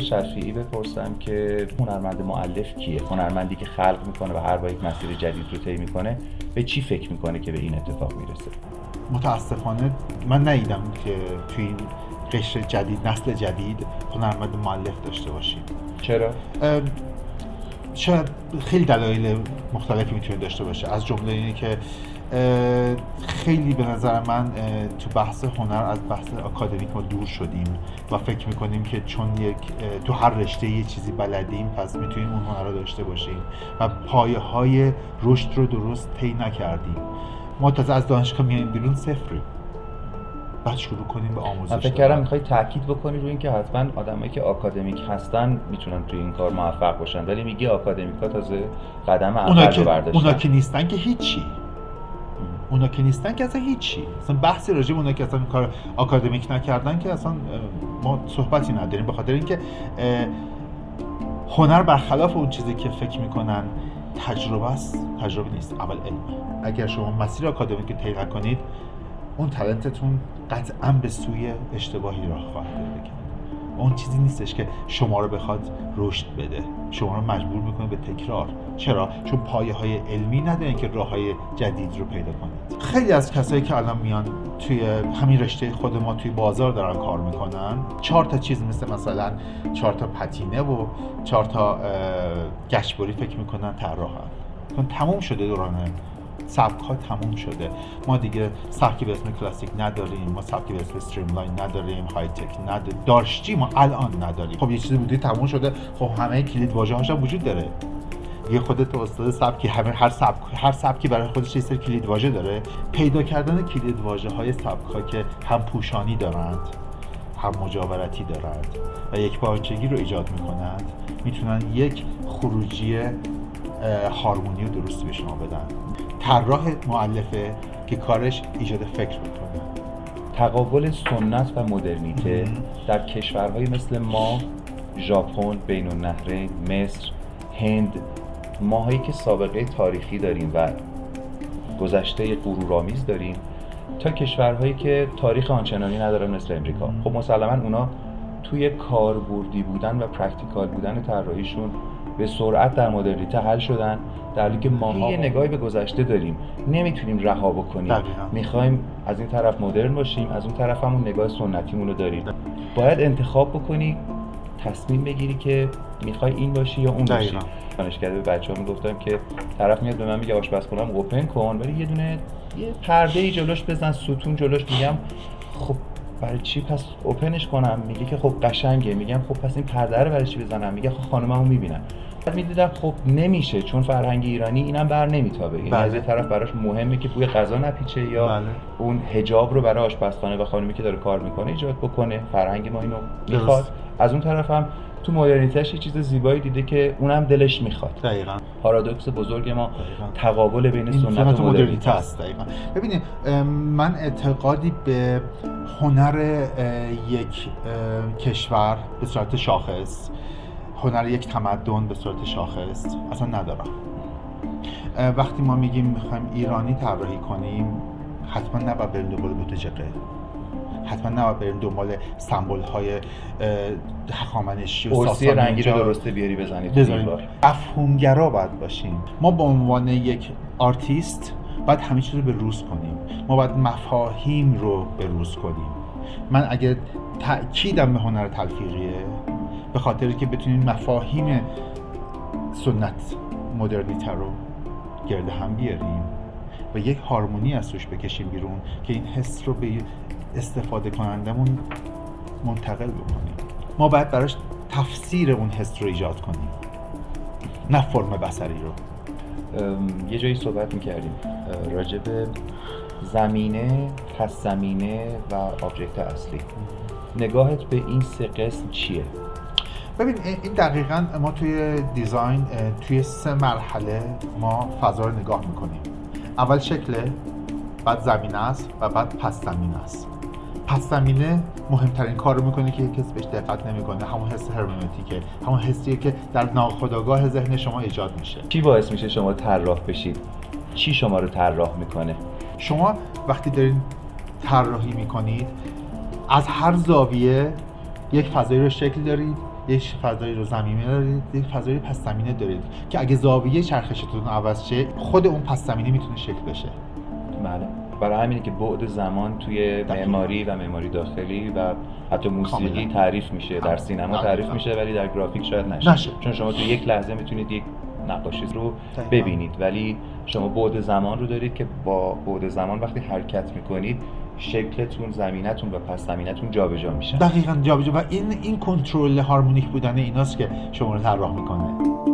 شفیعی بپرسم که هنرمند معلف کیه؟ هنرمندی که خلق می‌کنه و هر با یک مسیر جدید رو طی می‌کنه به چی فکر می‌کنه که به این اتفاق می‌رسه؟ متاسفانه من ندیدم که توی این قشر جدید نسل جدید هنرمند معلف داشته باشیم. چرا؟ شاید خیلی دلایل مختلفی می‌تونه داشته باشه. از جمله اینه که خیلی به نظر من تو بحث هنر از بحث اکادمیک ما دور شدیم و فکر می‌کنیم که چون یک تو هر رشته یه چیزی بلدیم پس می‌تونیم اون هنر رو داشته باشیم و پایه های رشد رو درست طی نکردیم. ما تازه از دانشگاه میایم بیرون صفریم. بعد شروع کنیم به آموزش من فکر کردم می‌خوای تاکید بکنی روی اینکه حتما آدمایی که آکادمیک هستن می‌تونن توی این کار موفق باشن. ولی میگی آکادمیکا تازه قدم اول رو برداشتن. اونا که نیستن که هیچی. اونا که نیستن که اصلا هیچی. اصلا بحثی راجع اونا که اصلا کار آکادمیک نکردن که اصلا ما صحبتی نداریم. به خاطر اینکه هنر برخلاف اون چیزی که فکر می‌کنن تجربه است تجربه نیست. اول علم. اگر شما مسیر آکادمیک طی کنید اون تلنتتون قطعا به سوی اشتباهی راه خواهد داد اون چیزی نیستش که شما رو بخواد رشد بده. شما رو مجبور می‌کنه به تکرار. چرا؟ چون پایه های علمی ندارین که راه های جدید رو پیدا کنید. خیلی از کسایی که الان میان توی همین رشته خود ما توی بازار دارن کار می‌کنن چهار تا چیز مثل مثلا چهار تا پتینه و چهار تا گشتبری فکر می‌کنن طراحن. چون تموم شده دوران سبک ها تموم شده. ما دیگه سبکی به اسم کلاسیک نداریم ما سبکی به اسم استریملاین نداریم های تک نداریم ما الان نداریم. خب یه چیزی بودی تموم شده. خب همه کلید واژه هاش وجود داره. یه خودت استاد سبکی همه هر سبک هر سبکی برای خودش یه سری کلید واژه داره. پیدا کردن کلید واژه های سبک ها که هم پوشانی دارند هم مجاورتی دارند و یک پارچگی رو ایجاد می‌کنند می‌تونن یک خروجی هارمونی رو درستی به شما بدن. طراح معلفه که کارش ایجاد فکر می‌کنه. تقابل سنت و مدرنیته در کشورهای مثل ما ژاپن بین النهرین مصر هند ماهایی که سابقه تاریخی داریم و گذشته غرورآمیز داریم تا کشورهایی که تاریخ آنچنانی ندارن مثل امریکا. خب مسلما اونا توی کاربردی بودن و practical بودن طراحیشون به سرعت در مدرنیته حل شدن در حالی که ما یه نگاهی به گذشته داریم. نمی‌تونیم رها بکنیم. می‌خوایم از این طرف مدرن باشیم از اون طرف همون نگاه سنتیمون رو داریم. باید انتخاب بکنی تصمیم بگیری که می‌خوای این باشی یا اون باشی. دانشگاه به بچه ها می‌گفتم که طرف میاد به من میگه آشپزخونم اوپن کن ولی یه دونه یه پرده ای جلوش بزن ستون جلوش میگم. خب برای چی؟ پس اوپنش کنم. میگه که خب قشنگه. میگم خب پس این پرده رو برای چی بزنم؟ میگه خب خانممو می‌بینن بعد می‌دیدم خب نمیشه. چون فرهنگ ایرانی اینم بر نمیتابه. این بله. از یه طرف براش مهمه که بوی غذا نپیچه یا بله. اون حجاب رو برای آشپزخانه و خانمی که داره کار می‌کنه ایجاد بکنه. فرهنگ ما اینو می‌خواد. از اون طرف هم تو مدرنیتش یه چیز زیبایی دیده که اونم دلش می‌خواد. دقیقاً. پارادوکس بزرگ ما تقابل بین سنت و مدرنیته است دقیقاً. ببینید من اعتقادی به هنر یک کشور به صورت شاخص هنر یک تمدن به صورت شاخص اصلا ندارم. وقتی ما میگیم می‌خوایم ایرانی طراحی کنیم حتما نباید بریم دنبال بته‌جقه حتما نباید بریم دنبال سمبل های هخامنشی و ساسانی رنگی رو درسته بیاری بزنید مفهوم‌گرا باید باشیم. ما به عنوان یک آرتیست باید همه چیز رو به روز کنیم. ما باید مفاهیم رو به روز کنیم. من اگه تأکیدم به هنر تلفیقیه به خاطر که بتونیم مفاهیم سنت مدرنیته رو گرد هم بیاریم و یک هارمونی از توش بکشیم بیرون که این حس رو به استفاده کنندمون منتقل بکنیم. ما باید براش تفسیر اون حس رو ایجاد کنیم. نه فرم بسری رو. یه جایی صحبت می‌کردیم. راجع به زمینه پس زمینه و آبجکت اصلی. نگاهت به این سه قسم چیه؟ ببین این دقیقا ما توی دیزاین توی سه مرحله ما فضا رو نگاه می‌کنیم. اول شکله بعد زمینه است و بعد پس زمینه است. پس زمینه مهمترین کار رو می‌کنه که کسی بهش دقت نمی‌کنه. همون حس هرمنوتیکه همون حسیه که در ناخودآگاه ذهن شما ایجاد میشه. چی باعث میشه شما طراح بشید؟ چی شما رو طراح می‌کنه؟ شما وقتی دارین طراحی می‌کنید از هر زاویه یک فضایی رو شکل دارید یک فضایی رو زمینه دارید یک فضایی پس زمینه دارید. که اگه زاویه چرخشتون عوض شه خود اون پس زمینه می‌تونه شکل بشه. بله. برای همینه که بعد زمان توی. معماری و معماری داخلی و حتی موسیقی. تعریف میشه در سینما. تعریف میشه ولی در گرافیک شاید نشه. نشه. چون شما تو یک لحظه می‌تونید یک نقاشی رو. ببینید ولی شما بعد زمان رو دارید که با بعد زمان وقتی حرکت می‌کنید شکلتون زمینتون و پس زمینتون جابجا میشه دقیقا جابجا و این این کنترل هارمونیک بودن ایناست که شما رو طراح می‌کنه